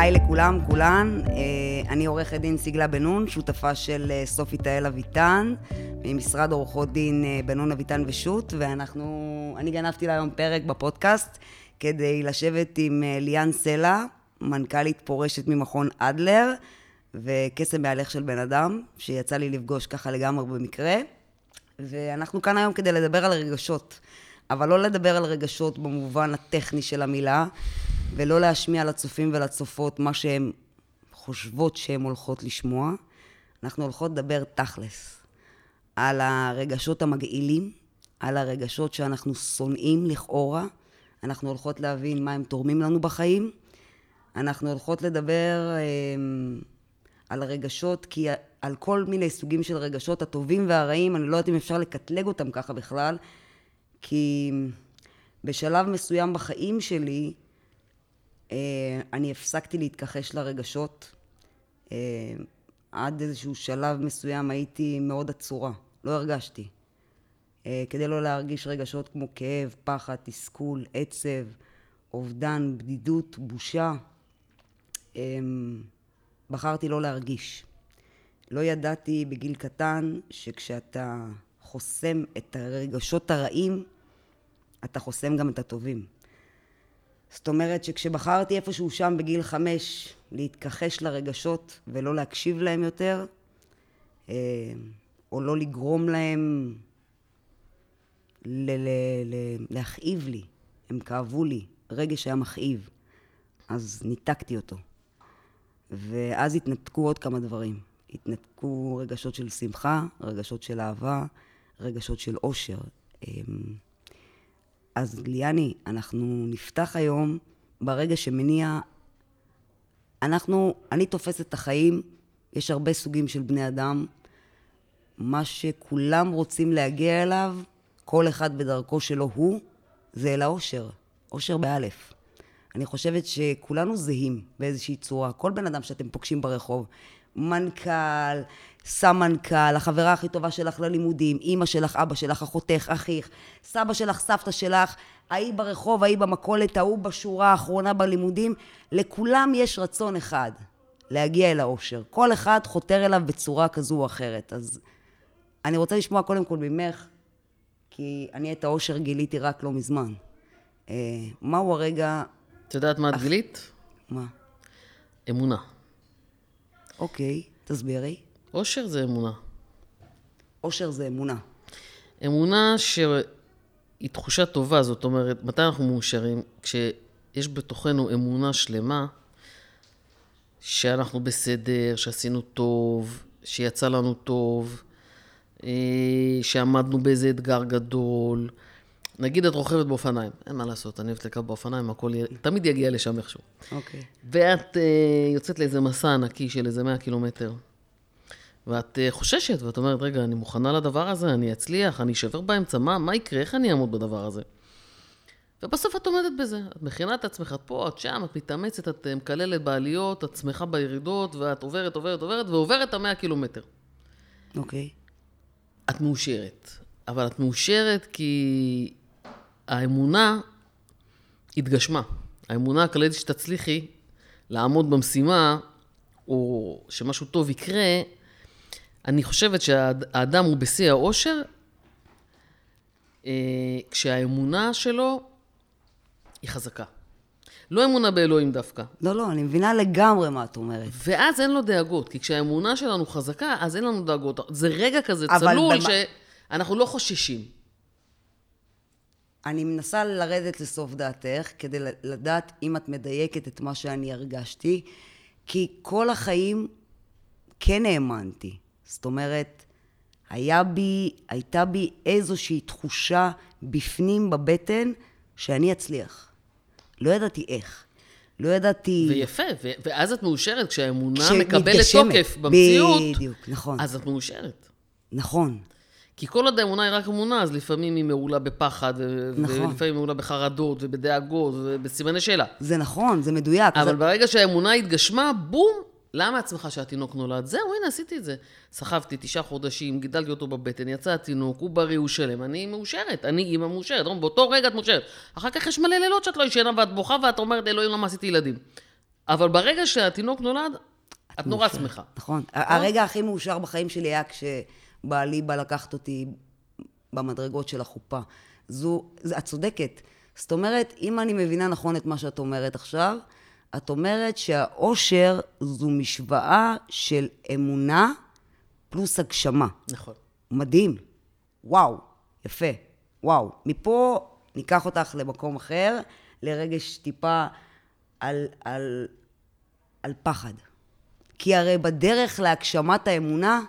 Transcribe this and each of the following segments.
היי לכולם, כולן. אה, אני עורכת דין סיגלה בן נון, שותפה של אה, סופי תהל אביטן, ממשרד עורכות דין אה, בן נון אביטן ושות', ואנחנו... אני גנבתי לה היום פרק בפודקאסט כדי לשבת עם ליאן סלע, מנכ"לית פורשת ממכון אדלר, וקסם מהלך של בן אדם, שיצא לי לפגוש ככה לגמרי במקרה. ואנחנו כאן היום כדי לדבר על רגשות. אבל לא לדבר על רגשות במובן הטכני של המילה, ולא להשמיע לצופים ולצופות מה שהן חושבות שהן הולכות לשמוע. אנחנו הולכות לדבר תכלס. על הרגשות המגעילים, על הרגשות שאנחנו שונאים לכאורה. אנחנו הולכות להבין מה הם תורמים לנו בחיים. אנחנו הולכות לדבר אה, על הרגשות, כי על כל מיני סוגים של רגשות, הטובים והרעים, אני לא יודעת אם אפשר לקטלג אותם ככה בכלל, כי בשלב מסוים בחיים שלי, אני הפסקתי להתכחש לרגשות. אה, עד איזשהו שלב מסוים הייתי מאוד עצורה, לא הרגשתי. אה, כדי לא להרגיש רגשות כמו כאב, פחד, תסכול, עצב, אובדן, בדידות, בושה, בחרתי לא להרגיש. לא ידעתי בגיל קטן שכשאתה חוסם את הרגשות הרעים, אתה חוסם גם את הטובים. זאת אומרת שכשבחרתי איפשהו שם בגיל חמש להתכחש לרגשות ולא להקשיב להם יותר, אה, או לא לגרום להם ל- ל- ל- להכאיב לי, הם כאבו לי, רגש היה מכאיב, אז ניתקתי אותו. ואז התנתקו עוד כמה דברים. התנתקו רגשות של שמחה, רגשות של אהבה, רגשות של אושר. אז ליאני, אנחנו נפתח היום ברגע שמניע... אנחנו, אני תופסת את החיים, יש הרבה סוגים של בני אדם. מה שכולם רוצים להגיע אליו, כל אחד בדרכו שלו הוא, זה אל האושר. אושר באלף. אני חושבת שכולנו זהים באיזושהי צורה. כל בן אדם שאתם פוגשים ברחוב, מנכ"ל, סמנכ"ל, החברה הכי טובה שלך ללימודים, אימא שלך, אבא שלך, אחותך, אחיך, סבא שלך, סבתא שלך, ההיא ברחוב, ההיא במכולת, ההוא בשורה האחרונה בלימודים, לכולם יש רצון אחד, להגיע אל האושר. כל אחד חותר אליו בצורה כזו או אחרת. אז אני רוצה לשמוע קודם כל ממך, כי אני את האושר גיליתי רק לא מזמן. אה, מהו הרגע... את יודעת מה את גילית? מה? אמונה. אוקיי, תסבירי. אושר זה אמונה. אושר זה אמונה. אמונה שהיא תחושה טובה, זאת אומרת, מתי אנחנו מאושרים? כשיש בתוכנו אמונה שלמה שאנחנו בסדר, שעשינו טוב, שיצא לנו טוב, אה, שעמדנו באיזה אתגר גדול. נגיד את רוכבת באופניים, אין מה לעשות, אני אוהבת לקראת באופניים, הכל י... תמיד יגיע לשם איכשהו. אוקיי. ואת uh, יוצאת לאיזה מסע ענקי של איזה 100 קילומטר, ואת uh, חוששת, ואת אומרת, רגע, אני מוכנה לדבר הזה, אני אצליח, אני אשבר באמצע, מה, מה יקרה, איך אני אעמוד בדבר הזה? ובסוף את עומדת בזה, את מכינה את עצמך, את פה, את שם, את מתאמצת, את uh, מקללת בעליות, את שמחה בירידות, ואת עוברת, עוברת, עוברת, ועוברת את המאה קילומטר. אוקיי. את מאושרת, אבל את מאושרת כי האמונה התגשמה. האמונה הכללית שתצליחי לעמוד במשימה, או שמשהו טוב יקרה, אני חושבת שהאדם הוא בשיא האושר, אה, כשהאמונה שלו היא חזקה. לא אמונה באלוהים דווקא. לא, לא, אני מבינה לגמרי מה את אומרת. ואז אין לו דאגות, כי כשהאמונה שלנו חזקה, אז אין לנו דאגות. זה רגע כזה צלול במה... שאנחנו לא חוששים. אני מנסה לרדת לסוף דעתך, כדי לדעת אם את מדייקת את מה שאני הרגשתי, כי כל החיים כן האמנתי. זאת אומרת, היה בי, הייתה בי איזושהי תחושה בפנים, בבטן, שאני אצליח. לא ידעתי איך. לא ידעתי... ויפה, ו- ואז את מאושרת, כשהאמונה מקבלת תוקף במציאות, בדיוק, נכון. אז את מאושרת. נכון. כי כל עוד האמונה היא רק אמונה, אז לפעמים היא מעולה בפחד, נכון. ולפעמים היא מעולה בחרדות, ובדאגות, ובסימני שאלה. זה נכון, זה מדויק. אבל זה... ברגע שהאמונה התגשמה, בום, למה עצמך שהתינוק נולד? זהו, הנה, עשיתי את זה. סחבתי תשעה חודשים, גידלתי אותו בבטן, יצא התינוק, הוא בריא, הוא שלם, אני מאושרת, אני אימא מאושרת. באותו רגע את מאושרת. אחר כך יש מלא לילות שאת לא ישנה ואת בוכה ואת אומרת, אלוהים, למה עשיתי ילדים? אבל ברגע שהתינוק נולד, את נורא שמחה. נכון. הרגע הכי מאושר בחיים שלי היה כשבעלי בא לקחת אותי במדרגות של החופה. זו, את צודקת. זאת אומרת, אם אני מבינה נכון את מה שאת אומרת עכשיו, את אומרת שהאושר זו משוואה של אמונה פלוס הגשמה. נכון. מדהים. וואו, יפה. וואו. מפה ניקח אותך למקום אחר, לרגש טיפה על, על, על פחד. כי הרי בדרך להגשמת האמונה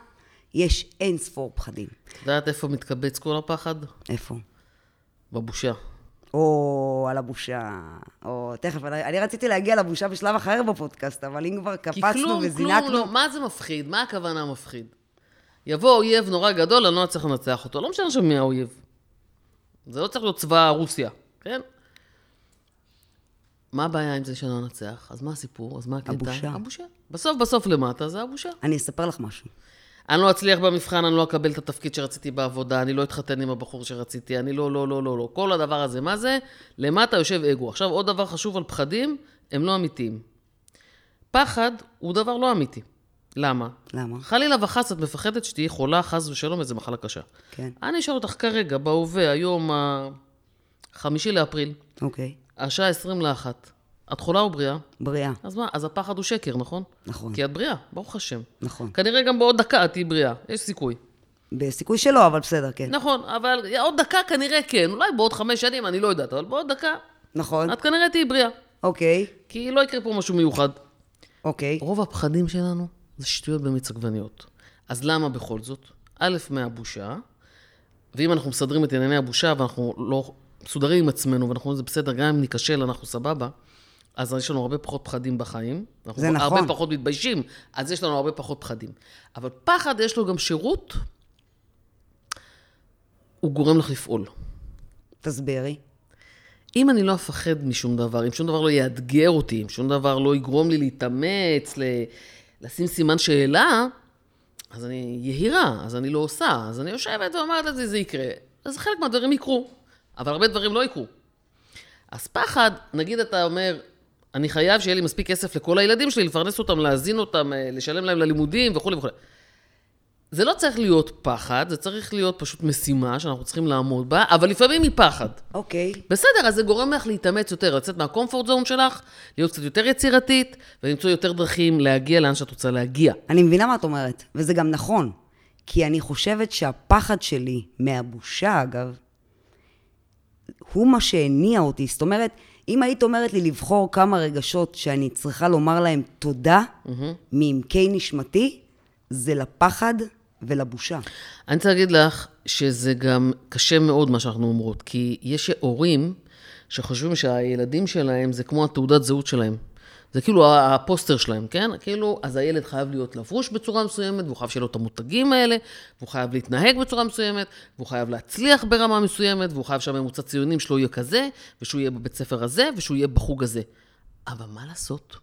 יש אין ספור פחדים. את יודעת איפה מתקבץ כל הפחד? איפה? בבושה. או על הבושה, או תכף, אני, אני רציתי להגיע לבושה בשלב אחר בפודקאסט, אבל אם כבר קפצנו כלום, וזינקנו... כלום, לא, מה זה מפחיד? מה הכוונה מפחיד? יבוא אויב נורא גדול, אני לא אצליח לנצח אותו. לא משנה עכשיו מי האויב. זה לא צריך להיות צבא רוסיה, כן? מה הבעיה עם זה שלא ננצח? אז מה הסיפור? אז מה הקטע? הבושה. הבושה. בסוף בסוף למטה זה הבושה. אני אספר לך משהו. אני לא אצליח במבחן, אני לא אקבל את התפקיד שרציתי בעבודה, אני לא אתחתן עם הבחור שרציתי, אני לא, לא, לא, לא, לא. כל הדבר הזה, מה זה? למטה יושב אגו. עכשיו, עוד דבר חשוב על פחדים, הם לא אמיתיים. פחד הוא דבר לא אמיתי. למה? למה? חלילה וחס את מפחדת שתהיי חולה, חס ושלום, איזה מחלה קשה. כן, אני אשאל אותך כרגע, בהווה, היום החמישי לאפריל, אוקיי. השעה 20 לאחת. את חולה או בריאה? בריאה, אז מה? אז הפחד הוא שקר, נכון? נכון, כי את בריאה, ברוך השם. נכון. כנראה גם בעוד דקה את תהיי בריאה, יש סיכוי. בסיכוי שלא, אבל בסדר, כן. נכון, אבל עוד דקה כנראה כן, אולי בעוד חמש שנים, אני לא יודעת, אבל בעוד דקה נכון, את כנראה תהיי בריאה. אוקיי, כי לא יקרה פה משהו מיוחד. אוקיי. רוב הפחדים שלנו זה שטויות במיץ עגבניות. אז למה בכל זאת? א', מהבושה, ואם אנחנו מסדרים את ענייני הבושה ואנחנו לא מסודרים עם עצמנו ואנחנו אומרים, זה בסדר, גם אם ניכשל, אנחנו סבבה, אז יש לנו הרבה פחות פחדים בחיים. אנחנו זה נכון. הרבה פחות מתביישים, אז יש לנו הרבה פחות פחדים. אבל פחד יש לו גם שירות, הוא גורם לך לפעול. תסבירי. אם אני לא אפחד משום דבר, אם שום דבר לא יאתגר אותי, אם שום דבר לא יגרום לי להתאמץ, ל... לשים סימן שאלה, אז אני יהירה, אז אני לא עושה, אז אני יושבת ואומרת לעצמי, זה יקרה. אז חלק מהדברים יקרו, אבל הרבה דברים לא יקרו. אז פחד, נגיד אתה אומר, אני חייב שיהיה לי מספיק כסף לכל הילדים שלי, לפרנס אותם, להזין אותם, אה, לשלם להם ללימודים וכולי וכולי. זה לא צריך להיות פחד, זה צריך להיות פשוט משימה שאנחנו צריכים לעמוד בה, אבל לפעמים היא פחד. אוקיי, בסדר, אז זה גורם לך להתאמץ יותר, לצאת מהקומפורט זון שלך, להיות קצת יותר יצירתית, ולמצוא יותר דרכים להגיע לאן שאת רוצה להגיע. אני מבינה מה את אומרת, וזה גם נכון. כי אני חושבת שהפחד שלי, מהבושה אגב, הוא מה שהניע אותי. זאת אומרת, אם היית אומרת לי לבחור כמה רגשות שאני צריכה לומר להם תודה מעמקי נשמתי, זה לפחד ולבושה. אני רוצה להגיד לך שזה גם קשה מאוד מה שאנחנו אומרות, כי יש הורים שחושבים שהילדים שלהם זה כמו התעודת זהות שלהם. זה כאילו הפוסטר שלהם, כן? כאילו, אז הילד חייב להיות לבוש בצורה מסוימת, והוא חייב שיהיה לו את המותגים האלה, והוא חייב להתנהג בצורה מסוימת, והוא חייב להצליח ברמה מסוימת, והוא חייב שהממוצע ציונים שלו יהיה כזה, ושהוא יהיה בבית ספר הזה, ושהוא יהיה בחוג הזה. אבל מה לעשות?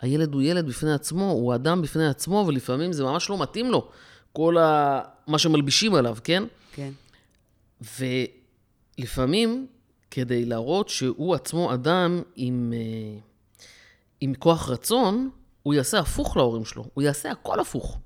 הילד הוא ילד בפני עצמו, הוא אדם בפני עצמו, ולפעמים זה ממש לא מתאים לו, כל ה... מה שמלבישים עליו, כן? כן. ולפעמים, כדי להראות שהוא עצמו אדם עם, עם כוח רצון, הוא יעשה הפוך להורים שלו, הוא יעשה הכל הפוך.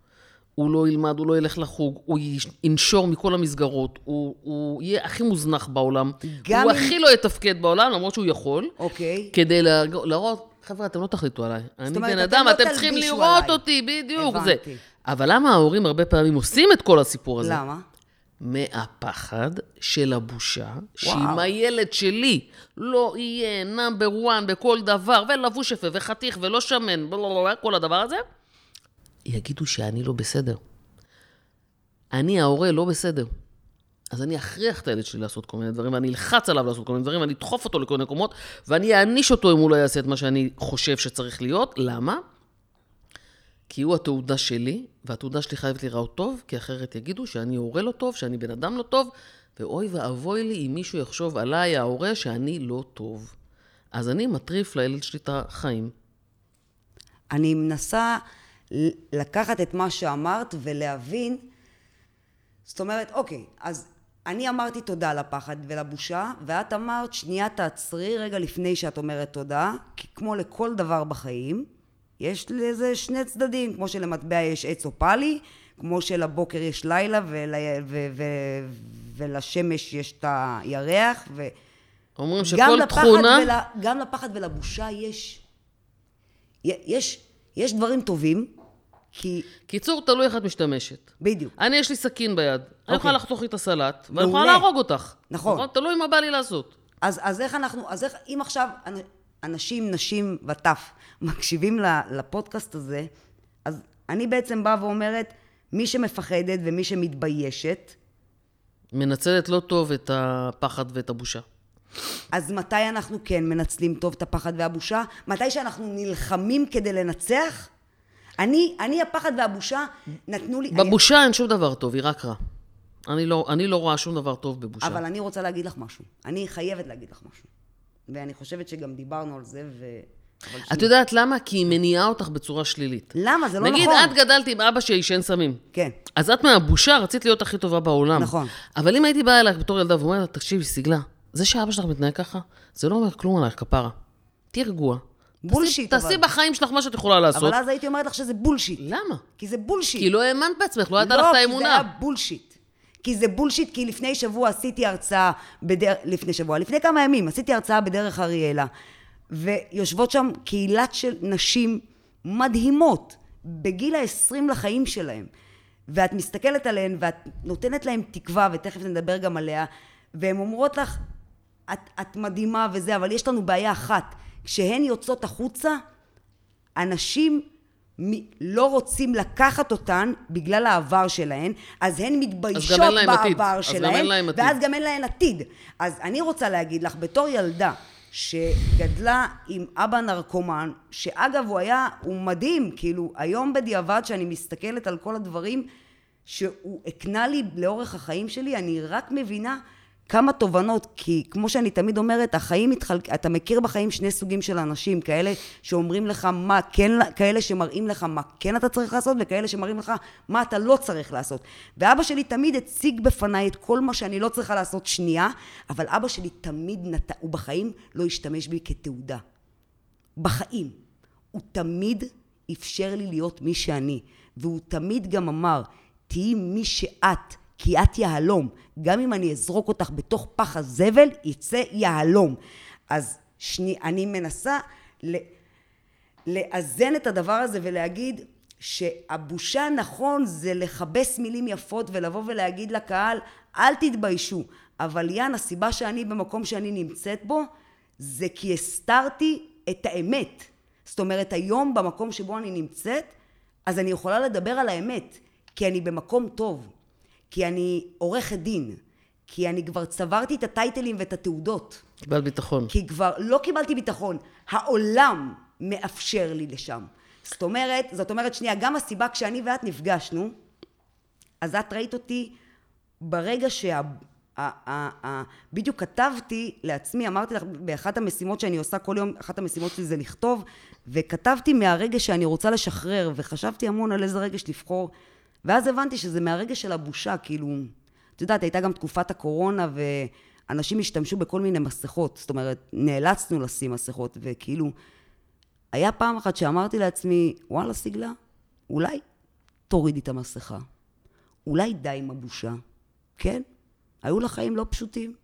הוא לא ילמד, הוא לא ילך לחוג, הוא ינשור מכל המסגרות, הוא, הוא יהיה הכי מוזנח בעולם, גם הוא אם- הכי לא יתפקד בעולם, למרות שהוא יכול, אוקיי. כדי לה- להראות, חבר'ה, אתם לא תחליטו עליי. אני בן אתם אדם, לא אתם צריכים לראות עליי. אותי, בדיוק, זה. הבנתי. אבל למה ההורים הרבה פעמים עושים את כל הסיפור הזה? למה? מהפחד של הבושה, שאם וואו. הילד שלי לא יהיה נאמבר 1 בכל דבר, ולבוש יפה, וחתיך, ולא שמן, בלבלבלה, כל הדבר הזה, יגידו שאני לא בסדר. אני ההורה לא בסדר. אז אני אכריח את הילד שלי לעשות כל מיני דברים, ואני אלחץ עליו לעשות כל מיני דברים, ואני אדחוף אותו לכל מיני מקומות, ואני אעניש אותו אם הוא לא יעשה את מה שאני חושב שצריך להיות. למה? כי הוא התעודה שלי, והתעודה שלי חייבת להיראות טוב, כי אחרת יגידו שאני הורה לא טוב, שאני בן אדם לא טוב, ואוי ואבוי לי אם מישהו יחשוב עליי, ההורה, שאני לא טוב. אז אני מטריף לילד שלי את החיים. אני מנסה לקחת את מה שאמרת ולהבין, זאת אומרת, אוקיי, אז אני אמרתי תודה לפחד ולבושה, ואת אמרת, שנייה תעצרי רגע לפני שאת אומרת תודה, כי כמו לכל דבר בחיים, יש לזה שני צדדים, כמו שלמטבע יש עץ אופלי, כמו שלבוקר יש לילה ול, ו, ו, ולשמש יש את הירח, ו... אומרים שכל תכונה... ול, גם לפחד ולבושה יש... יש, יש דברים טובים, כי... קיצור, תלוי איך את משתמשת. בדיוק. אני, יש לי סכין ביד. אני אוקיי. יכולה לחתוך לי את הסלט, ואני. יכולה להרוג אותך. נכון. תלוי מה בא לי לעשות. אז, אז איך אנחנו, אז איך, אם עכשיו אנ- אנשים, נשים וטף מקשיבים לפודקאסט הזה, אז אני בעצם באה ואומרת, מי שמפחדת ומי שמתביישת, מנצלת לא טוב את הפחד ואת הבושה. אז מתי אנחנו כן מנצלים טוב את הפחד והבושה? מתי שאנחנו נלחמים כדי לנצח? אני, אני הפחד והבושה נתנו לי... בבושה אין שום דבר טוב, היא רק רע. אני לא, אני לא רואה שום דבר טוב בבושה. אבל אני רוצה להגיד לך משהו. אני חייבת להגיד לך משהו. ואני חושבת שגם דיברנו על זה, ו... את יודעת למה? כי היא מניעה אותך בצורה שלילית. למה? זה לא נגיד, נכון. את גדלת עם אבא שעישן סמים. כן. אז את מהבושה רצית להיות הכי טובה בעולם. נכון. אבל אם הייתי באה אלייך בתור ילדה ואומרת לה, תקשיבי, סיגלה, זה שאבא שלך מתנהג ככה, זה לא אומר כלום עלייך, כפרה. תהיי רגועה. bullshit, תעשי- אבל. בחיים שלך מה שאת יכולה לעשות. אבל אז הייתי אומרת לך שזה bullshit. למה? כי זה bullshit. כי לא האמנת בעצמך, לא הייתה לך לא, את כי זה האמונה. היה bullshit. כי זה בולשיט, כי לפני שבוע עשיתי הרצאה, בדר... לפני שבוע, לפני כמה ימים, עשיתי הרצאה בדרך אריאלה, ויושבות שם קהילת של נשים מדהימות, בגיל ה-20 לחיים שלהם. ואת מסתכלת עליהן, ואת נותנת להן תקווה, ותכף נדבר גם עליה, והן אומרות לך, את, את מדהימה וזה, אבל יש לנו בעיה אחת, כשהן יוצאות החוצה, אנשים מ- לא רוצים לקחת אותן בגלל העבר שלהן, אז הן מתביישות. בעבר אז גם שלהן, אין להם עתיד. ואז גם אין להן עתיד. אז אני רוצה להגיד לך, בתור ילדה שגדלה עם אבא נרקומן, שאגב הוא היה, הוא מדהים, כאילו היום בדיעבד שאני מסתכלת על כל הדברים שהוא הקנה לי לאורך החיים שלי, אני רק מבינה כמה תובנות, כי כמו שאני תמיד אומרת, החיים מתחלק, אתה מכיר בחיים שני סוגים של אנשים, כאלה שאומרים לך מה כן, כאלה שמראים לך מה כן אתה צריך לעשות, וכאלה שמראים לך מה אתה לא צריך לעשות. ואבא שלי תמיד הציג בפניי את כל מה שאני לא צריכה לעשות שנייה, אבל אבא שלי תמיד נת... הוא בחיים לא השתמש בי כתעודה. בחיים. הוא תמיד אפשר לי להיות מי שאני, והוא תמיד גם אמר, תהיי מי שאת, כי את יהלום. גם אם אני אזרוק אותך בתוך פח הזבל, יצא יהלום. אז שני, אני מנסה ל, לאזן את הדבר הזה ולהגיד שהבושה נכון זה לכבס מילים יפות ולבוא ולהגיד לקהל, אל תתביישו. אבל יאן, הסיבה שאני במקום שאני נמצאת בו, זה כי הסתרתי את האמת. זאת אומרת, היום במקום שבו אני נמצאת, אז אני יכולה לדבר על האמת, כי אני במקום טוב, כי אני עורכת דין, כי אני כבר צברתי את הטייטלים ואת התעודות, קיבלת ביטחון. כי כבר לא קיבלתי ביטחון, העולם מאפשר לי לשם. זאת אומרת, זאת אומרת, שנייה, גם הסיבה כשאני ואת נפגשנו, אז את ראית אותי ברגע שה... ה- ה- ה- בדיוק כתבתי לעצמי, אמרתי לך, באחת המשימות שאני עושה כל יום, אחת המשימות שלי זה לכתוב, וכתבתי מהרגע שאני רוצה לשחרר, וחשבתי המון על איזה רגש לבחור, ואז הבנתי שזה מהרגע של הבושה, כאילו, את יודעת, הייתה גם תקופת הקורונה, ואנשים השתמשו בכל מיני מסכות, זאת אומרת, נאלצנו לשים מסכות, וכאילו, היה פעם אחת שאמרתי לעצמי, וואלה, סיגלה, אולי תורידי את המסכה. אולי די עם הבושה. כן, היו לך חיים לא פשוטים.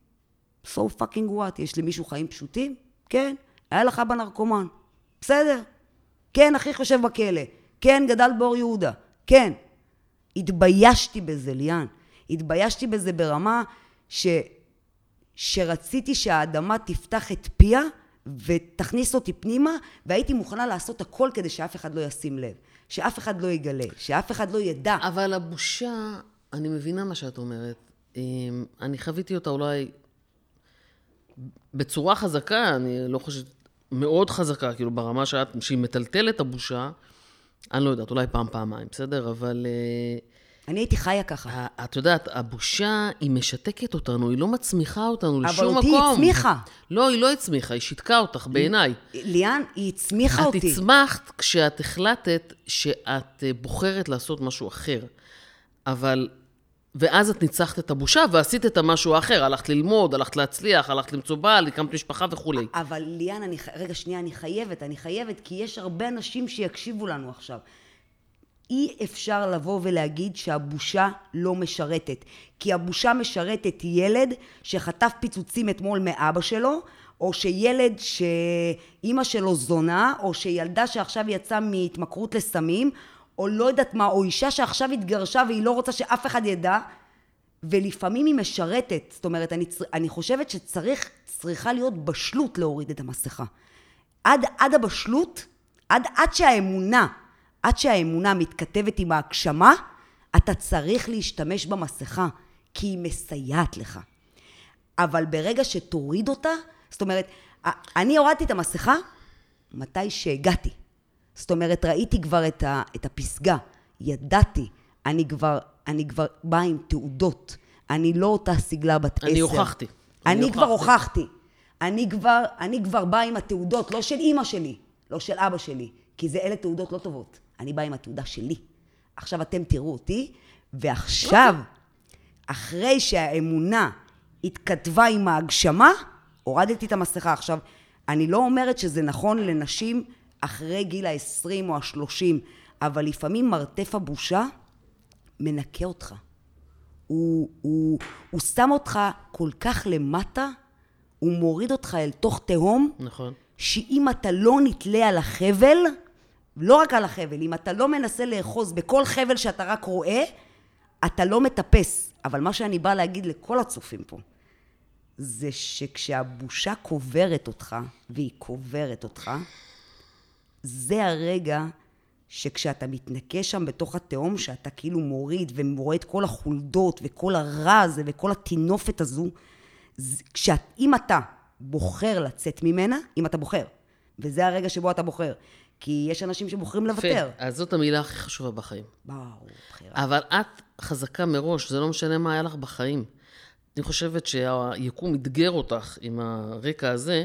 So fucking what, יש למישהו חיים פשוטים? כן, היה לך אבא נרקומן. בסדר. כן, אחי חושב בכלא. כן, גדל באור יהודה. כן. התביישתי בזה, ליאן. התביישתי בזה ברמה ש... שרציתי שהאדמה תפתח את פיה ותכניס אותי פנימה, והייתי מוכנה לעשות הכל כדי שאף אחד לא ישים לב. שאף אחד לא יגלה, שאף אחד לא ידע. אבל הבושה, אני מבינה מה שאת אומרת. אמ, אני חוויתי אותה אולי בצורה חזקה, אני לא חושבת, מאוד חזקה, כאילו ברמה שאת, שהיא מטלטלת הבושה, אני לא יודעת, אולי פעם, פעמיים, בסדר? אבל אה, אני הייתי חיה ככה. את יודעת, הבושה, היא משתקת אותנו, היא לא מצמיחה אותנו אבל לשום אותי מקום. היא הצמיחה. לא, היא לא הצמיחה, היא שיתקה אותך, בעיניי. ליאן, היא הצמיחה את אותי. הצמחת כשאת החלטת שאת אה, בוחרת לעשות משהו אחר. אבל ואז את ניצחת את הבושה ועשית את המשהו האחר. הלכת ללמוד, הלכת להצליח, הלכת למצוא בעל, הקמת משפחה וכולי. אבל ליאן, אני, רגע, שנייה, אני חייבת, אני חייבת, כי יש הרבה אנשים שיקשיבו לנו עכשיו. אי אפשר לבוא ולהגיד שהבושה לא משרתת. כי הבושה משרתת ילד שחטף פיצוצים אתמול מאבא שלו, או שילד שאימא שלו זונה, או שילדה שעכשיו יצאה מהתמכרות לסמים, או לא יודעת מה, או אישה שעכשיו התגרשה והיא לא רוצה שאף אחד ידע, ולפעמים היא משרתת. זאת אומרת, אני, אני חושבת שצריך, צריכה להיות בשלות להוריד את המסכה. עד, עד הבשלות, עד, עד שהאמונה, עד שהאמונה מתכתבת עם ההגשמה, אתה צריך להשתמש במסכה, כי היא מסייעת לך. אבל ברגע שתוריד אותה, זאת אומרת, אני הורדתי את המסכה מתי שהגעתי. זאת אומרת, ראיתי כבר את, ה, את הפסגה, ידעתי, אני כבר, אני כבר באה עם תעודות. אני לא אותה סגלה בת עשר. אני הוכחתי. אני, אני כבר הוכחתי. הוכחתי. אני כבר, אני כבר באה עם התעודות, לא של אימא שלי, לא של אבא שלי, כי זה אלה תעודות לא טובות. אני באה עם התעודה שלי. עכשיו אתם תראו אותי, ועכשיו, אחרי שהאמונה התכתבה עם ההגשמה, הורדתי את המסכה. עכשיו, אני לא אומרת שזה נכון לנשים אחרי גיל ה-20 או ה-30, אבל לפעמים מרתף הבושה מנקה אותך. הוא, הוא, הוא שם אותך כל כך למטה, הוא מוריד אותך אל תוך תהום, נכון. שאם אתה לא נתלה על החבל, לא רק על החבל, אם אתה לא מנסה לאחוז בכל חבל שאתה רק רואה, אתה לא מטפס. אבל מה שאני באה להגיד לכל הצופים פה, זה שכשהבושה קוברת אותך, והיא קוברת אותך, זה הרגע שכשאתה מתנקה שם בתוך התהום, שאתה כאילו מוריד ורואה את כל החולדות וכל הרע הזה וכל הטינופת הזו, כשאת, אם אתה בוחר לצאת ממנה, אם אתה בוחר, וזה הרגע שבו אתה בוחר, כי יש אנשים שבוחרים לוותר. יפה, אז זאת המילה הכי חשובה בחיים. ברור, בחירה. אבל את חזקה מראש, זה לא משנה מה היה לך בחיים. אני חושבת שהיקום אתגר אותך עם הרקע הזה,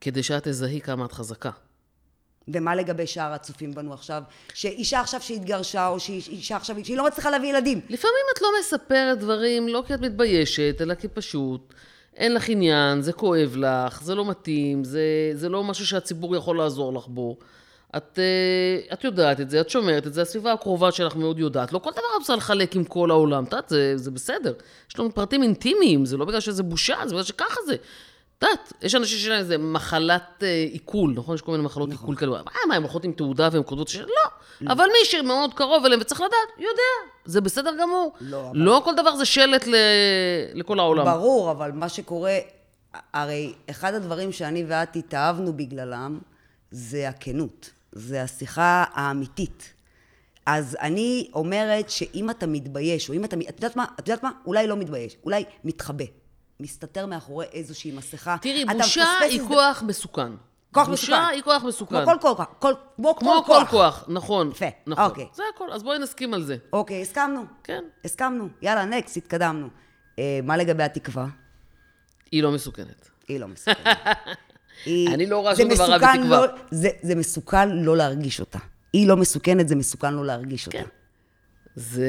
כדי שאת תזהי כמה את חזקה. ומה לגבי שאר הצופים בנו עכשיו? שאישה עכשיו שהתגרשה, או שאישה עכשיו שהיא לא מצליחה להביא ילדים. לפעמים את לא מספרת דברים לא כי את מתביישת, אלא כי פשוט אין לך עניין, זה כואב לך, זה לא מתאים, זה, זה לא משהו שהציבור יכול לעזור לך בו. את, אה, את יודעת את זה, את שומרת את זה, הסביבה הקרובה שלך מאוד יודעת. לא כל דבר את רוצה לחלק עם כל העולם, את יודעת, זה, זה בסדר. יש לנו פרטים אינטימיים, זה לא בגלל שזה בושה, זה בגלל שככה זה. את יודעת, יש אנשים שיש להם איזה מחלת אה, עיכול, נכון? יש כל מיני מחלות עיכול כאלה. מה, מה, הן הולכות עם תעודה והן כותבות ש... לא. אבל מי שמאוד קרוב אליהם וצריך לדעת, יודע. זה בסדר גמור. לא, לא כל דבר זה שלט. לכל העולם. ברור, אבל מה שקורה, הרי אחד הדברים שאני ואת התאהבנו בגללם, זה הכנות. זה השיחה האמיתית. אז אני אומרת שאם אתה מתבייש, או אם אתה... את יודעת מה? את יודעת מה? אולי לא מתבייש, אולי מתחבא. מסתתר מאחורי איזושהי מסכה. תראי, בושה היא כוח מסוכן. כוח בושה מסוכן. היא כוח מסוכן. כמו כל כוח. כל, כמו, כל כוח, נכון. יפה, נכון. אוקיי. זה הכל, אז בואי נסכים על זה. אוקיי, הסכמנו. כן. הסכמנו. יאללה, נקסט, התקדמנו. אה, מה לגבי התקווה? היא לא מסוכנת. היא לא מסוכנת. היא- אני לא רואה שום דבר רע בתקווה. לא- זה, זה מסוכן לא להרגיש אותה. היא לא מסוכנת, זה מסוכן לא להרגיש אותה. כן. זה...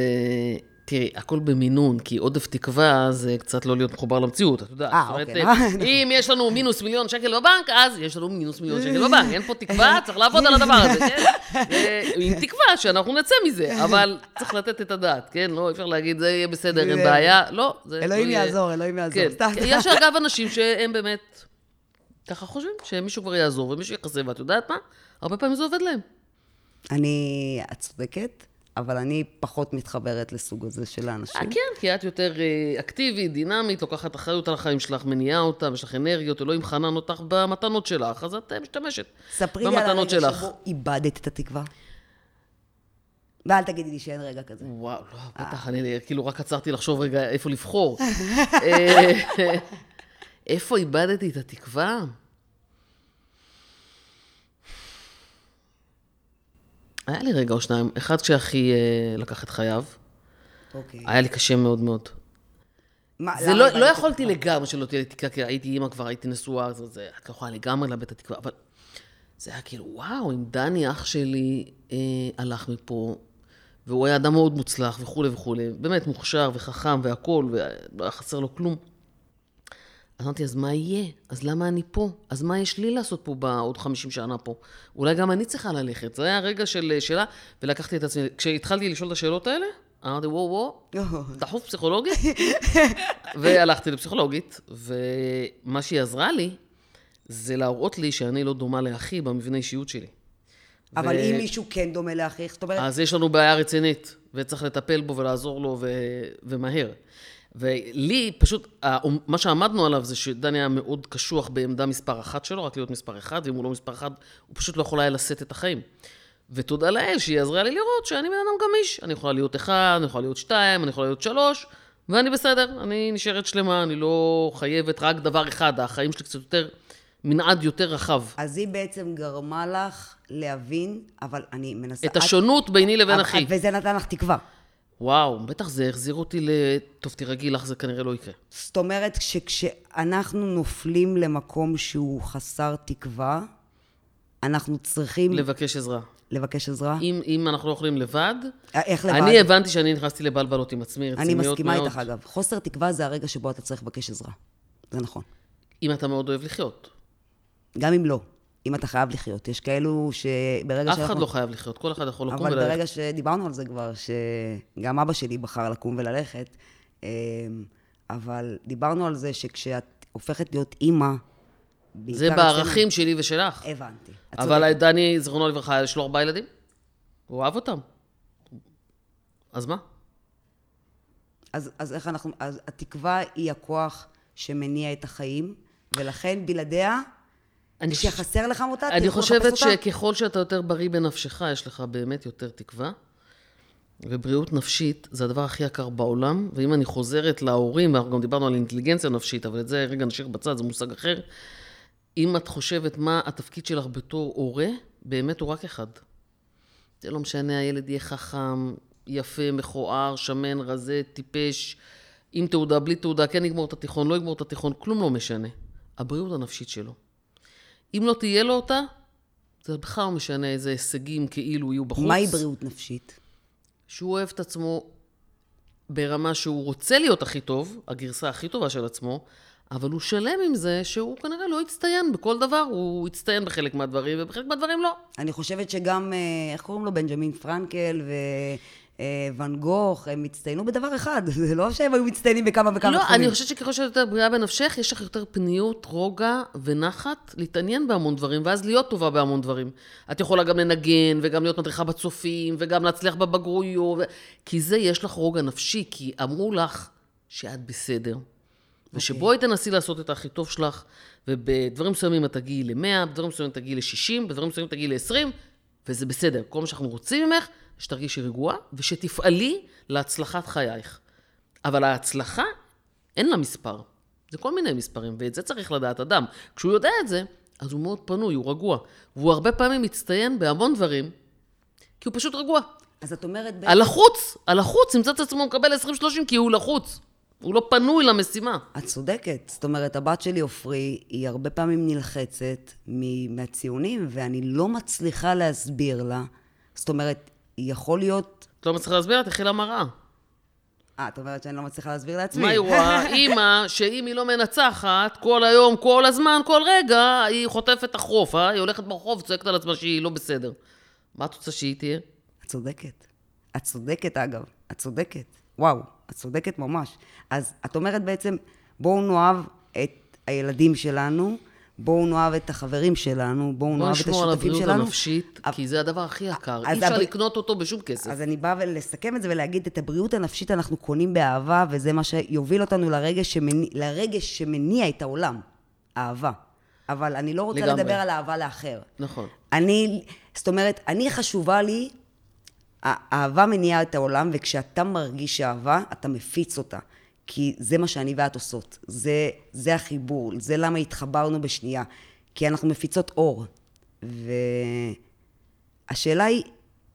תראי, הכל במינון, כי עודף תקווה זה קצת לא להיות מחובר למציאות, את יודעת. אה, אוקיי. אה, אם יש לנו מינוס מיליון שקל בבנק, אז יש לנו מינוס מיליון שקל בבנק. אין פה תקווה, צריך לעבוד על הדבר הזה, כן? אה, עם תקווה שאנחנו נצא מזה, אבל צריך לתת את הדעת, כן? לא, אפשר להגיד, זה יהיה בסדר, אין בעיה. לא, זה... אלוהים לא יעזור, אלוהים יעזור. כן. יש אגב אנשים שהם באמת ככה חושבים, שמישהו כבר יעזור ומישהו יכסה, ואת יודעת מה? הרבה פעמים זה עובד להם. אני, את צודקת, אבל אני פחות מתחברת לסוג הזה של האנשים. אה, כן, כי את יותר אה, אקטיבית, דינמית, לוקחת אחריות על החיים שלך, מניעה אותם, יש לך אנרגיות, אלוהים חנן אותך במתנות שלך, אז את אה, משתמשת ספרי לי על במתנות הרגע שלך. שבו איבדת את התקווה. ואל תגידי לי שאין רגע כזה. וואו, לא, בטח, אני כאילו רק עצרתי לחשוב רגע איפה לבחור. איפה איבדתי את התקווה? היה לי רגע או שניים, אחד כשאחי אה, לקח את חייו, אוקיי. היה לי קשה מאוד מאוד. מה, זה לא, לא יכולתי? לגמרי שלא תהיה לי תקווה, כי הייתי אימא כבר, הייתי נשואה, זה, לא יכולה לגמרי לאבד את התקווה, אבל זה היה כאילו, וואו, אם דני, אח שלי, אה, הלך מפה, והוא היה אדם מאוד מוצלח וכולי וכולי, באמת מוכשר וחכם והכול, ולא היה חסר לו כלום. אמרתי, אז מה יהיה? אז למה אני פה? אז מה יש לי לעשות פה בעוד 50 שנה פה? אולי גם אני צריכה ללכת. זה היה רגע של שאלה, ולקחתי את עצמי. כשהתחלתי לשאול את השאלות האלה, אמרתי, וואו, וואו, דחוף פסיכולוגית? והלכתי לפסיכולוגית, ומה שהיא עזרה לי, זה להראות לי שאני לא דומה לאחי במבנה אישיות שלי. אבל ו... אם מישהו כן דומה לאחיך, זאת אומרת... אז יש לנו בעיה רצינית, וצריך לטפל בו ולעזור לו, ו... ומהר. ולי, פשוט, מה שעמדנו עליו זה שדני היה מאוד קשוח בעמדה מספר אחת שלו, רק להיות מספר אחד, ואם הוא לא מספר אחד, הוא פשוט לא יכול היה לשאת את החיים. ותודה לאל שהיא עזרה לי לראות שאני בן אדם גמיש. אני יכולה להיות אחד, אני יכולה להיות שתיים, אני יכולה להיות שלוש, ואני בסדר, אני נשארת שלמה, אני לא חייבת רק דבר אחד, החיים שלי קצת יותר, מנעד יותר רחב. אז היא בעצם גרמה לך להבין, אבל אני מנסה... את השונות את... ביני לבין אחי. וזה נתן לך תקווה. וואו, בטח זה החזיר אותי ל... טוב, תירגעי לך, זה כנראה לא יקרה. זאת אומרת, שכשאנחנו נופלים למקום שהוא חסר תקווה, אנחנו צריכים... לבקש עזרה. לבקש עזרה? אם, אם אנחנו לא יכולים לבד... אה, איך לבד? אני הבנתי שאני נכנסתי לבלבלות עם עצמי, רציניות מאוד. אני מסכימה איתך, אגב. חוסר תקווה זה הרגע שבו אתה צריך לבקש עזרה. זה נכון. אם אתה מאוד אוהב לחיות. גם אם לא. אם אתה חייב לחיות. יש כאלו שברגע שאנחנו... אף אחד לא חייב לחיות, כל אחד יכול לקום וללכת. אבל ברגע שדיברנו על זה כבר, שגם אבא שלי בחר לקום וללכת, אמ, אבל דיברנו על זה שכשאת הופכת להיות אימא, זה בערכים שלי ושלך. הבנתי. אבל דני, זיכרונו לברכה, יש לו ארבעה ילדים. הוא אהב אותם. אז מה? אז, אז איך אנחנו... אז התקווה היא הכוח שמניע את החיים, ולכן בלעדיה, אני כשחסר לך מוטציה, אני חושבת שככל שאתה יותר בריא בנפשך, יש לך באמת יותר תקווה. ובריאות נפשית זה הדבר הכי יקר בעולם, ואם אני חוזרת להורים, ואנחנו גם דיברנו על אינטליגנציה נפשית, אבל את זה רגע נשאיר בצד, זה מושג אחר. אם את חושבת מה התפקיד שלך בתור הורה, באמת הוא רק אחד. זה לא משנה, הילד יהיה חכם, יפה, מכוער, שמן, רזה, טיפש, עם תעודה, בלי תעודה, כן יגמור את התיכון, לא יגמור את התיכון, כלום לא משנה. הבריאות הנפשית שלו. אם לא תהיה לו אותה, זה בכלל לא משנה איזה הישגים כאילו יהיו בחוץ. מהי בריאות נפשית? שהוא אוהב את עצמו ברמה שהוא רוצה להיות הכי טוב, הגרסה הכי טובה של עצמו, אבל הוא שלם עם זה שהוא כנראה לא הצטיין בכל דבר, הוא הצטיין בחלק מהדברים, ובחלק מהדברים לא. אני חושבת שגם, אה, איך קוראים לו? בנג'מין פרנקל ו... אה, ואן גוך, הם הצטיינו בדבר אחד, זה לא שהם היו מצטיינים בכמה וכמה לא, תחומים. לא, אני חושבת שככל שאת יותר בריאה בנפשך, יש לך יותר פניות, רוגע ונחת להתעניין בהמון דברים, ואז להיות טובה בהמון דברים. את יכולה גם לנגן, וגם להיות מדריכה בצופים, וגם להצליח בבגרויות, ו... כי זה יש לך רוגע נפשי, כי אמרו לך שאת בסדר. Okay. ושבואי אוקיי. תנסי לעשות את הכי טוב שלך, ובדברים מסוימים את תגיעי ל-100, בדברים מסוימים את תגיעי ל-60, בדברים מסוימים את תגיעי ל-20, וזה בסדר. כל מה שאנחנו רוצים ממך, שתרגישי רגועה, ושתפעלי להצלחת חייך. אבל ההצלחה, אין לה מספר. זה כל מיני מספרים, ואת זה צריך לדעת אדם. כשהוא יודע את זה, אז הוא מאוד פנוי, הוא רגוע. והוא הרבה פעמים מצטיין בהמון דברים, כי הוא פשוט רגוע. אז את אומרת... הלחוץ, הלחוץ, ימצא את עצמו מקבל 20-30 כי הוא לחוץ. הוא לא פנוי למשימה. את צודקת. זאת אומרת, הבת שלי, עופרי, היא הרבה פעמים נלחצת מהציונים, ואני לא מצליחה להסביר לה. זאת אומרת, יכול להיות... את לא מצליחה להסביר לה? תלכי למראה. אה, את אומרת שאני לא מצליחה להסביר לעצמי. מה היא רואה? אימא, שאם היא לא מנצחת, כל היום, כל הזמן, כל רגע, היא חוטפת החוף, אה? היא הולכת ברחוב, צועקת על עצמה שהיא לא בסדר. מה את רוצה שהיא תהיה? את צודקת. את צודקת, אגב. את צודקת. וואו, את צודקת ממש. אז את אומרת בעצם, בואו נאהב את הילדים שלנו, בואו נאהב את החברים שלנו, בואו נאהב את השותפים שלנו. בואו נשמור על הבריאות הנפשית, כי זה הדבר הכי יקר. אי אפשר הבר... לקנות אותו בשום כסף. אז אני באה לסכם את זה ולהגיד, את הבריאות הנפשית אנחנו קונים באהבה, וזה מה שיוביל אותנו לרגש, שמני... לרגש שמניע את העולם. אהבה. אבל אני לא רוצה לגמרי. לדבר על אהבה לאחר. נכון. אני, זאת אומרת, אני חשובה לי, האהבה מניעה את העולם, וכשאתה מרגיש אהבה, אתה מפיץ אותה. כי זה מה שאני ואת עושות. זה, זה החיבור, זה למה התחברנו בשנייה. כי אנחנו מפיצות אור. והשאלה היא,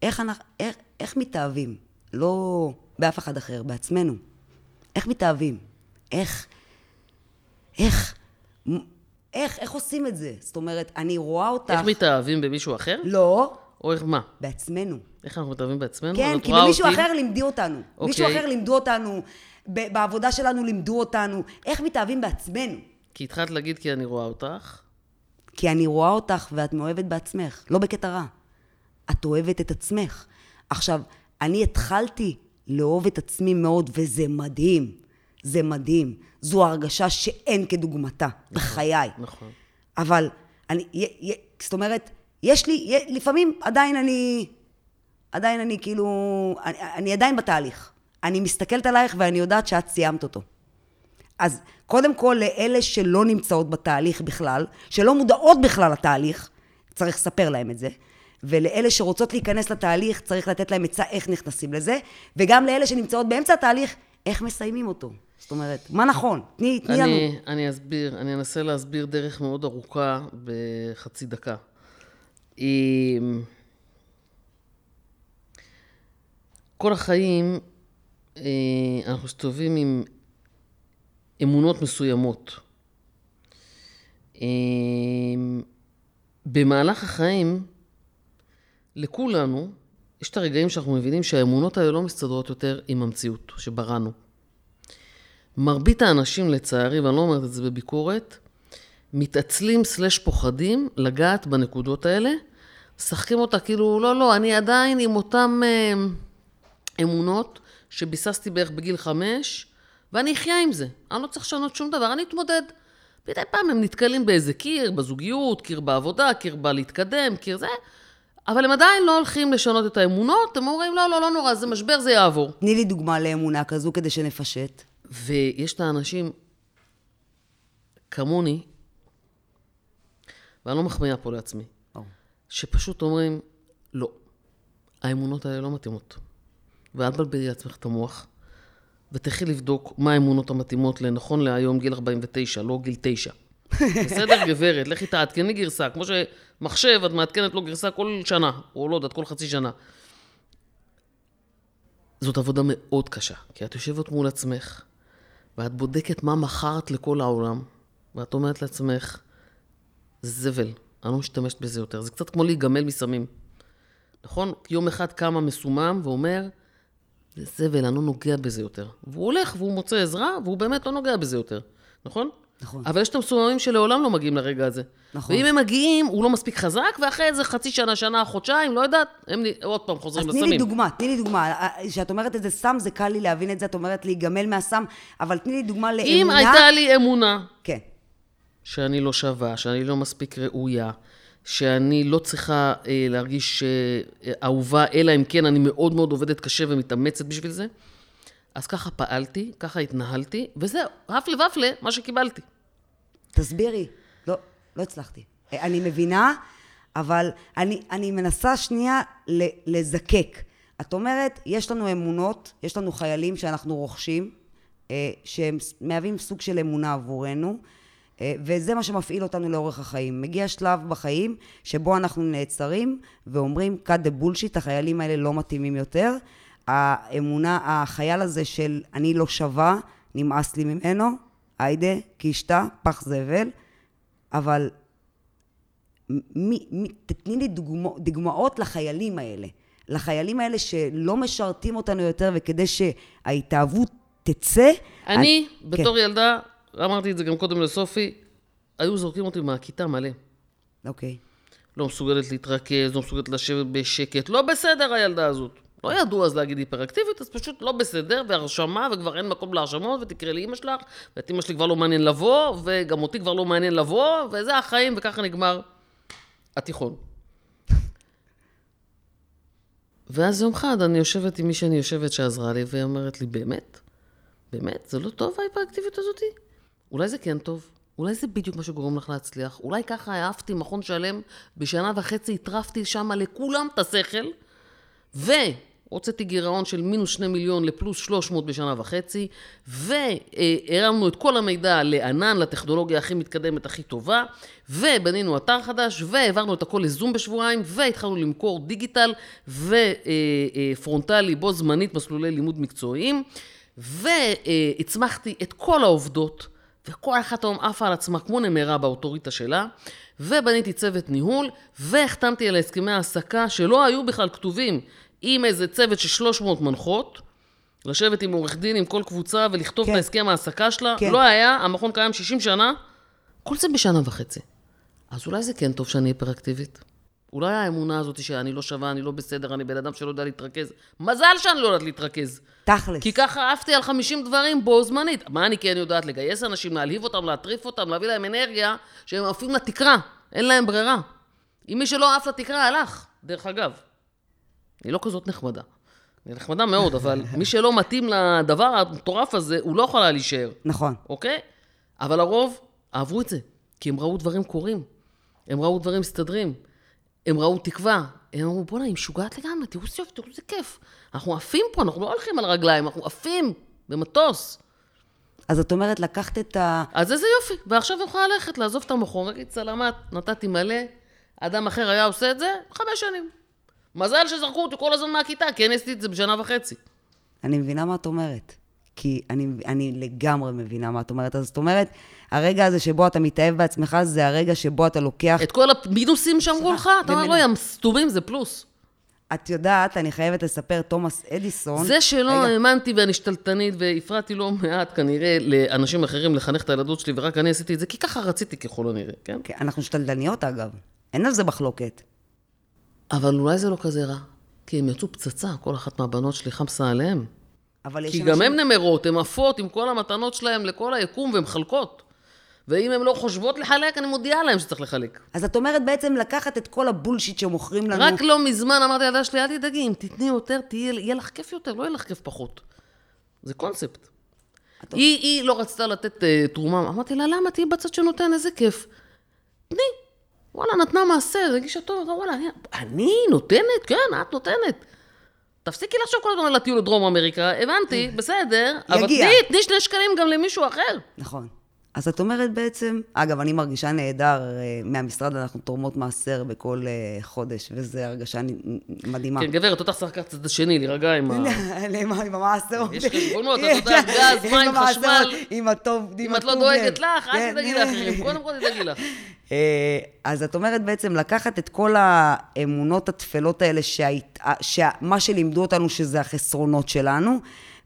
איך, אנחנו, איך, איך מתאהבים? לא באף אחד אחר, בעצמנו. איך מתאהבים? איך, איך, איך, איך עושים את זה? זאת אומרת, אני רואה אותך... איך מתאהבים במישהו אחר? לא. או איך מה? בעצמנו. איך אנחנו מתאהבים בעצמנו? כן, כי רואה מישהו אותי- אחר לימדי אותנו. אוקיי. מישהו אחר לימדו אותנו, בעבודה שלנו לימדו אותנו, איך מתאהבים בעצמנו. כי התחלת להגיד כי אני רואה אותך. כי אני רואה אותך ואת מאוהבת בעצמך, לא בקטע רע. את אוהבת את עצמך. עכשיו, אני התחלתי לאהוב את עצמי מאוד, וזה מדהים. זה מדהים. זו הרגשה שאין כדוגמתה בחיי. נכון. אבל אני, י, י, זאת אומרת, יש לי, י, לפעמים עדיין אני, עדיין אני כאילו, אני, אני עדיין בתהליך. אני מסתכלת עלייך ואני יודעת שאת סיימת אותו. אז קודם כל, לאלה שלא נמצאות בתהליך בכלל, שלא מודעות בכלל לתהליך, צריך לספר להם את זה. ולאלה שרוצות להיכנס לתהליך, צריך לתת להם עצה איך נכנסים לזה. וגם לאלה שנמצאות באמצע התהליך, איך מסיימים אותו. זאת אומרת, מה נכון? תני, תני לנו. אני, אני אסביר, אני אנסה להסביר דרך מאוד ארוכה בחצי דקה. כל החיים אנחנו מסתובבים עם אמונות מסוימות. אמ, במהלך החיים, לכולנו, יש את הרגעים שאנחנו מבינים שהאמונות האלה לא מסתדרות יותר עם המציאות שבראנו. מרבית האנשים, לצערי, ואני לא אומרת את זה בביקורת, מתעצלים סלש פוחדים לגעת בנקודות האלה, משחקים אותה כאילו, לא, לא, אני עדיין עם אותן אה, אמונות שביססתי בערך בגיל חמש, ואני אחיה עם זה. אני לא צריך לשנות שום דבר, אני אתמודד. מדי פעם הם נתקלים באיזה קיר, בזוגיות, קיר בעבודה, קיר בלהתקדם, קיר זה, אבל הם עדיין לא הולכים לשנות את האמונות, הם אומרים, לא, לא, לא נורא, זה משבר, זה יעבור. תני לי דוגמה לאמונה כזו כדי שנפשט. ויש את האנשים כמוני, ואני לא מחמיאה פה לעצמי, ברור. שפשוט אומרים, לא, האמונות האלה לא מתאימות. ואל תבלבלי לעצמך את המוח, ותלכי לבדוק מה האמונות המתאימות לנכון להיום גיל 49, לא גיל 9. בסדר, גברת, לכי תעדכני גרסה, כמו שמחשב, את מעדכנת לו גרסה כל שנה, או לא יודעת, כל חצי שנה. זאת עבודה מאוד קשה, כי את יושבת מול עצמך, ואת בודקת מה מכרת לכל העולם, ואת אומרת לעצמך, זה זבל, אני לא משתמשת בזה יותר. זה קצת כמו להיגמל מסמים. נכון? יום אחד קמה מסומם ואומר, זבל, אני לא נוגע בזה יותר. והוא הולך והוא מוצא עזרה, והוא באמת לא נוגע בזה יותר, נכון? נכון. אבל יש את המסוממים שלעולם לא מגיעים לרגע הזה. נכון. ואם הם מגיעים, הוא לא מספיק חזק, ואחרי איזה חצי שנה, שנה, חודשיים, לא יודעת, הם עוד פעם אז חוזרים תני לסמים. לי דוגמה, תני לי דוגמה. כשאת אומרת את זה סם, זה קל לי להבין את זה, את אומרת להיגמל מהסם, אבל תני לי דוגמה לאמונה. אם הייתה לי אמונה כן. שאני לא שווה, שאני לא מספיק ראויה, שאני לא צריכה אה, להרגיש אה, אהובה, אלא אם כן אני מאוד מאוד עובדת קשה ומתאמצת בשביל זה, אז ככה פעלתי, ככה התנהלתי, וזהו, הפלא ופלא, מה שקיבלתי. תסבירי. לא, לא הצלחתי. אני מבינה, אבל אני, אני מנסה שנייה לזקק. את אומרת, יש לנו אמונות, יש לנו חיילים שאנחנו רוכשים, אה, שהם מהווים סוג של אמונה עבורנו, אה, וזה מה שמפעיל אותנו לאורך החיים. מגיע שלב בחיים שבו אנחנו נעצרים ואומרים, cut the bullshit, החיילים האלה לא מתאימים יותר. האמונה, החייל הזה של אני לא שווה, נמאס לי ממנו, היידה, קישטה, פח זבל, אבל מי, מי, תתני לי דוגמא, דוגמאות לחיילים האלה. לחיילים האלה שלא משרתים אותנו יותר, וכדי שההתאהבות תצא... אני, כן. בתור ילדה, אמרתי את זה גם קודם לסופי, היו זורקים אותי מהכיתה מלא. אוקיי. לא מסוגלת להתרכז, לא מסוגלת לשבת בשקט. לא בסדר הילדה הזאת. לא ידעו אז להגיד היפראקטיבית, אז פשוט לא בסדר, והרשמה, וכבר אין מקום להרשמות, ותקראי לאימא שלך, ואת אימא שלי כבר לא מעניין לבוא, וגם אותי כבר לא מעניין לבוא, וזה החיים, וככה נגמר התיכון. ואז יום אחד אני יושבת עם מי שאני יושבת שעזרה לי, והיא אומרת לי, באמת? באמת? זה לא טוב ההיפראקטיביות הזאתי? אולי זה כן טוב. אולי זה בדיוק מה שגורם לך להצליח. אולי ככה העפתי מכון שלם, בשנה וחצי הטרפתי שם לכולם את השכל, והוצאתי גירעון של מינוס שני מיליון לפלוס 300 בשנה וחצי, והרמנו את כל המידע לענן, לטכנולוגיה הכי מתקדמת, הכי טובה, ובנינו אתר חדש, והעברנו את הכל לזום בשבועיים, והתחלנו למכור דיגיטל ופרונטלי בו זמנית מסלולי לימוד מקצועיים, והצמחתי את כל העובדות. וכל אחת היום עפה על עצמה כמו נמרה באוטוריטה שלה, ובניתי צוות ניהול, והחתמתי על הסכמי העסקה שלא היו בכלל כתובים, עם איזה צוות של 300 מנחות, לשבת עם עורך דין, עם כל קבוצה, ולכתוב כן. את ההסכם העסקה שלה. כן. לא היה, המכון קיים 60 שנה, כל זה בשנה וחצי. אז אולי זה כן טוב שאני היפראקטיבית. אולי האמונה הזאת שאני לא שווה, אני לא בסדר, אני בן אדם שלא יודע להתרכז. מזל שאני לא יודעת להתרכז. תכלס. כי ככה עפתי על 50 דברים בו זמנית. מה אני כן יודעת? לגייס אנשים, להלהיב אותם, להטריף אותם, להביא להם אנרגיה, שהם עפים לתקרה. אין להם ברירה. אם מי שלא עף לתקרה, הלך. דרך אגב, היא לא כזאת נחמדה. היא נחמדה מאוד, אבל מי שלא מתאים לדבר המטורף הזה, הוא לא יכול היה להישאר. נכון. אוקיי? אבל הרוב אהבו את זה, כי הם ראו דברים קורים. הם ראו דברים מסתדרים. הם ראו תקווה. הם אמרו, בוא'נה, היא משוגעת לגמרי, תראו איזה יופי, תראו איזה כיף. אנחנו עפים פה, אנחנו לא הולכים על רגליים, אנחנו עפים במטוס. אז את אומרת, לקחת את ה... אז איזה יופי. ועכשיו אני יכולה ללכת, לעזוב את המכון, להגיד, סלמת, נתתי מלא, אדם אחר היה עושה את זה, חמש שנים. מזל שזרקו אותי כל הזמן מהכיתה, כי אני עשיתי את זה בשנה וחצי. אני מבינה מה את אומרת. כי אני, אני לגמרי מבינה מה את אומרת. אז זאת אומרת, הרגע הזה שבו אתה מתאהב בעצמך, זה הרגע שבו אתה לוקח... את כל המינוסים שאמרו לך, אתה אומר, לא, ים סתומים זה פלוס. את יודעת, אני חייבת לספר, תומאס אדיסון... זה שלא רגע, האמנתי ואני שתלטנית והפרעתי לא מעט כנראה לאנשים אחרים לחנך את הילדות שלי, ורק אני עשיתי את זה, כי ככה רציתי ככל הנראה, כן? כן, אנחנו שתלטניות אגב, אין על זה מחלוקת. אבל אולי זה לא כזה רע, כי הם יצאו פצצה, כל אחת מהבנות שלי חמסה עליהם. אבל יש כי אנשים... גם הן נמרות, הן עפות עם כל המתנות שלהן לכל היקום והן מחלקות. ואם הן לא חושבות לחלק, אני מודיעה להן שצריך לחלק. אז את אומרת בעצם לקחת את כל הבולשיט שמוכרים לנו... רק לא מזמן אמרתי לילדה שלי, אל תדאגי, אם תתני יותר, תהיה, יהיה לך כיף יותר, לא יהיה לך כיף פחות. זה קונספט. היא, היא לא רצתה לתת uh, תרומה, אמרתי לה, למה? תהיי בצד שנותן, איזה כיף. תני. וואלה, נתנה מעשר, הרגישה טוב, וואלה, אני, אני נותנת? כן, את נותנת. תפסיקי לחשוב כל הזמן על הטיול לדרום אמריקה, הבנתי, בסדר, אבל יגיע. תני, תני שני שקלים גם למישהו אחר. נכון. אז את אומרת בעצם, אגב, אני מרגישה נהדר, אה, מהמשרד אנחנו תורמות מעשר בכל אה, חודש, וזו הרגשה מדהימה. כן, גברת, אותך צריך לקחת את השני, להירגע עם ה... למה, עם המעשר? יש חשבונות, את יודעת, גז, מים, חשמל. עם הטוב, עם אם את לא הטוב דואגת לב. לך, אל כן. תדאגי לאחרים. קודם כל תדאגי לך. אה, אז את אומרת בעצם לקחת את כל האמונות הטפלות האלה, שהיית- שמה שלימדו אותנו שזה החסרונות שלנו,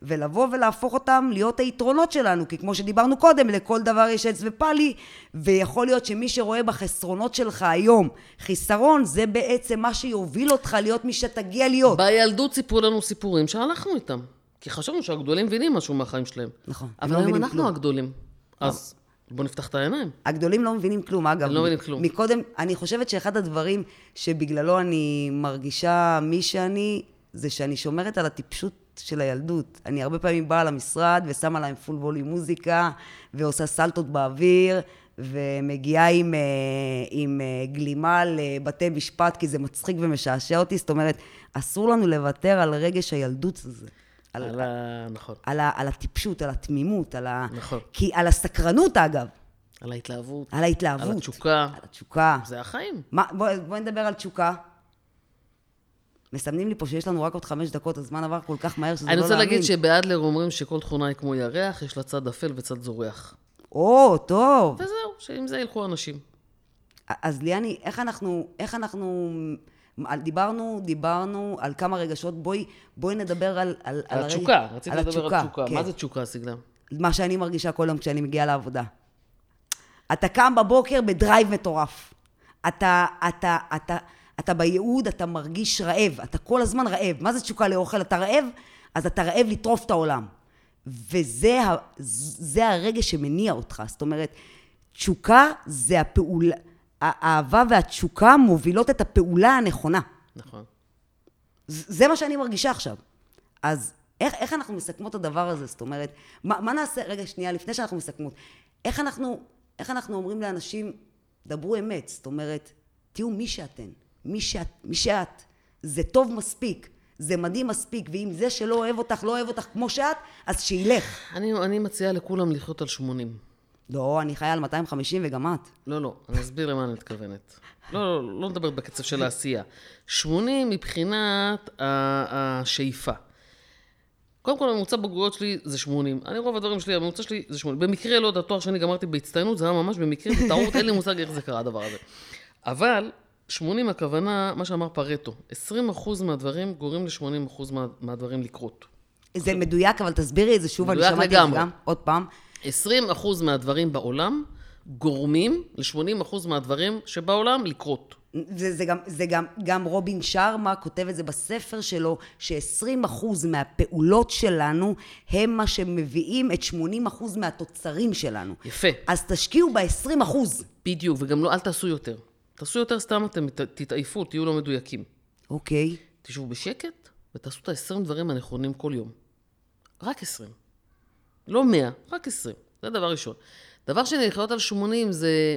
ולבוא ולהפוך אותם להיות היתרונות שלנו, כי כמו שדיברנו קודם, לכל דבר יש עץ ופאלי, ויכול להיות שמי שרואה בחסרונות שלך היום חיסרון, זה בעצם מה שיוביל אותך להיות מי שתגיע להיות. בילדות סיפרו לנו סיפורים שהלכנו איתם. כי חשבנו שהגדולים מבינים משהו מהחיים שלהם. נכון, אבל לא היום מבינים אנחנו כלום. הגדולים. אז בואו נפתח את העיניים. הגדולים לא מבינים כלום, אגב. הם לא מבינים כלום. מקודם, אני חושבת שאחד הדברים שבגללו אני מרגישה מי שאני, זה שאני שומרת על הטיפשות של הילדות. אני הרבה פעמים באה למשרד ושמה להם פול ווליום מוזיקה, ועושה סלטות באוויר, ומגיעה עם, אה, עם אה, גלימה לבתי משפט, כי זה מצחיק ומשעשע אותי. זאת אומרת, אסור לנו לוותר על רגש הילדות הזה. על, על ה... נכון. על, ה, על הטיפשות, על התמימות, על ה... נכון. כי על הסקרנות, אגב. על ההתלהבות. על ההתלהבות. על התשוקה. על התשוקה. זה החיים. מה, בואי בוא נדבר על תשוקה. מסמנים לי פה שיש לנו רק עוד חמש דקות, הזמן עבר כל כך מהר שזה לא אני להאמין. רוצה להגיד שבאדלר אומרים שכל תכונה היא כמו ירח, יש לה צד אפל וצד זורח. או, טוב. וזהו, שעם זה ילכו אנשים. אז ליאני, איך אנחנו, איך אנחנו, דיברנו, דיברנו על כמה רגשות, בואי, בואי נדבר על, על, על הרגע- התשוקה, רציתי על לדבר על התשוקה, תשוקה. כן. מה זה תשוקה, סיגלם? מה שאני מרגישה כל יום כשאני מגיעה לעבודה. אתה קם בבוקר בדרייב מטורף. אתה, אתה, אתה, אתה בייעוד, אתה מרגיש רעב. אתה כל הזמן רעב. מה זה תשוקה לאוכל? אתה רעב? אז אתה רעב לטרוף את העולם. וזה זה הרגש שמניע אותך. זאת אומרת, תשוקה זה הפעולה, האהבה והתשוקה מובילות את הפעולה הנכונה. נכון. זה מה שאני מרגישה עכשיו. אז איך, איך אנחנו מסכמות את הדבר הזה? זאת אומרת, מה, מה נעשה, רגע, שנייה, לפני שאנחנו מסכמות, איך אנחנו, איך אנחנו אומרים לאנשים, דברו אמת, זאת אומרת, תהיו מי שאתן, מי שאת, מי שאת, זה טוב מספיק, זה מדהים מספיק, ואם זה שלא אוהב אותך, לא אוהב אותך כמו שאת, אז שילך. אני, אני מציעה לכולם לחיות על 80. לא, אני חיה על 250 וגם את. לא, לא, אני אסביר למה אני מתכוונת. לא, לא, לא מדברת בקצב של העשייה. 80 מבחינת השאיפה. קודם כל, הממוצע בגרויות שלי זה 80. אני, רוב הדברים שלי, הממוצע שלי זה 80. במקרה, לא יודע, תואר שני גמרתי בהצטיינות, זה היה ממש במקרה, בטעות, אין לי מושג איך זה קרה, הדבר הזה. אבל, 80 הכוונה, מה שאמר פרטו, 20 אחוז מהדברים גורמים ל-80 אחוז מה, מהדברים לקרות. זה מדויק, אבל תסבירי את זה שוב, אני שמעתי את זה. גם, עוד פעם. 20 אחוז מהדברים בעולם גורמים ל-80 אחוז מהדברים שבעולם לקרות. זה, זה, גם, זה גם, גם רובין שרמה כותב את זה בספר שלו, ש-20% מהפעולות שלנו הם מה שמביאים את 80% מהתוצרים שלנו. יפה. אז תשקיעו ב-20%. בדיוק, וגם לא, אל תעשו יותר. תעשו יותר סתם, אתם ת- תתעייפו, תהיו לא מדויקים. אוקיי. תשבו בשקט ותעשו את ה-20 דברים הנכונים כל יום. רק 20. לא 100, רק 20. זה דבר ראשון. דבר שני, לחיות על 80 זה,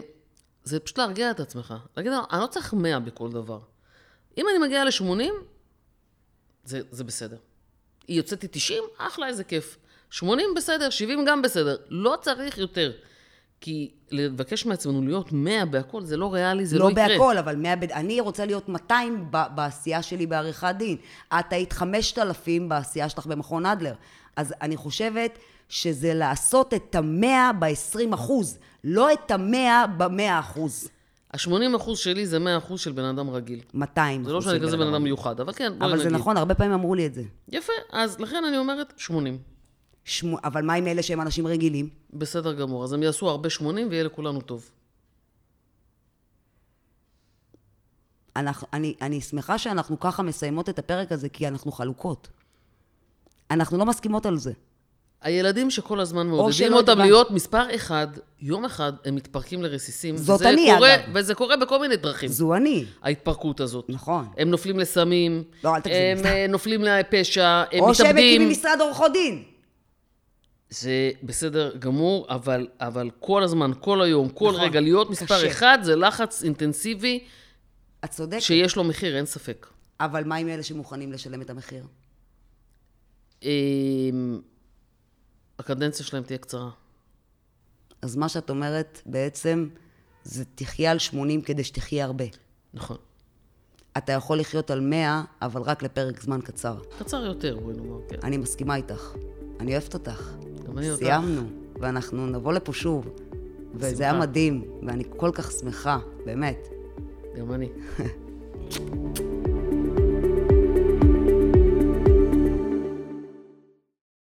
זה פשוט להרגיע את עצמך. להגיד, אני לא צריך 100 בכל דבר. אם אני מגיע ל-80, זה, זה בסדר. היא יוצאת לי 90, אחלה, איזה כיף. 80 בסדר, 70 גם בסדר. לא צריך יותר. כי לבקש מעצמנו להיות 100 בהכל, זה לא ריאלי, זה לא, לא יקרה. בהכל, אבל 100, ב- אני רוצה להיות 200 ב- בעשייה שלי בעריכת דין. את היית 5,000 בעשייה שלך במכון אדלר. אז אני חושבת שזה לעשות את המאה ב-20 אחוז, לא את המאה במאה אחוז. ה-80 אחוז שלי זה 100 אחוז של בן אדם רגיל. 200 זה לא אחוז שאני כזה בן אדם. מיוחד, אבל כן, בואי אבל נגיד. זה נכון, הרבה פעמים אמרו לי את זה. יפה, אז לכן אני אומרת 80. שמו, אבל מה עם אלה שהם אנשים רגילים? בסדר גמור. אז הם יעשו הרבה 80 ויהיה לכולנו טוב. אנחנו, אני, אני שמחה שאנחנו ככה מסיימות את הפרק הזה, כי אנחנו חלוקות. אנחנו לא מסכימות על זה. הילדים שכל הזמן מעודדים אותם התבנ- להיות מספר אחד, יום אחד הם מתפרקים לרסיסים. זאת אני, קורה, אגב. וזה קורה בכל מיני דרכים, זו אני. ההתפרקות הזאת. נכון. הם נופלים לסמים, לא, אל תגזים, הם. אה, נופלים לפשע, הם או שהם מתאבדים. מקימים משרד עורכות דין. זה בסדר גמור, אבל, אבל כל הזמן, כל היום, כל נכון, רגע, להיות מספר קשה. אחד זה לחץ אינטנסיבי את צודקת. שיש לו מחיר, אין ספק. אבל מה עם אלה שמוכנים לשלם את המחיר? הקדנציה שלהם תהיה קצרה. אז מה שאת אומרת בעצם, זה תחיה על 80 כדי שתחיה הרבה. נכון. אתה יכול לחיות על 100, אבל רק לפרק זמן קצר. קצר יותר, בואי נאמר, כן. אני מסכימה איתך. אני אוהבת אותך. גם אני אותך. סיימנו, ואנחנו נבוא לפה שוב. וזה היה בשמחה. מדהים, ואני כל כך שמחה, באמת. גם אני.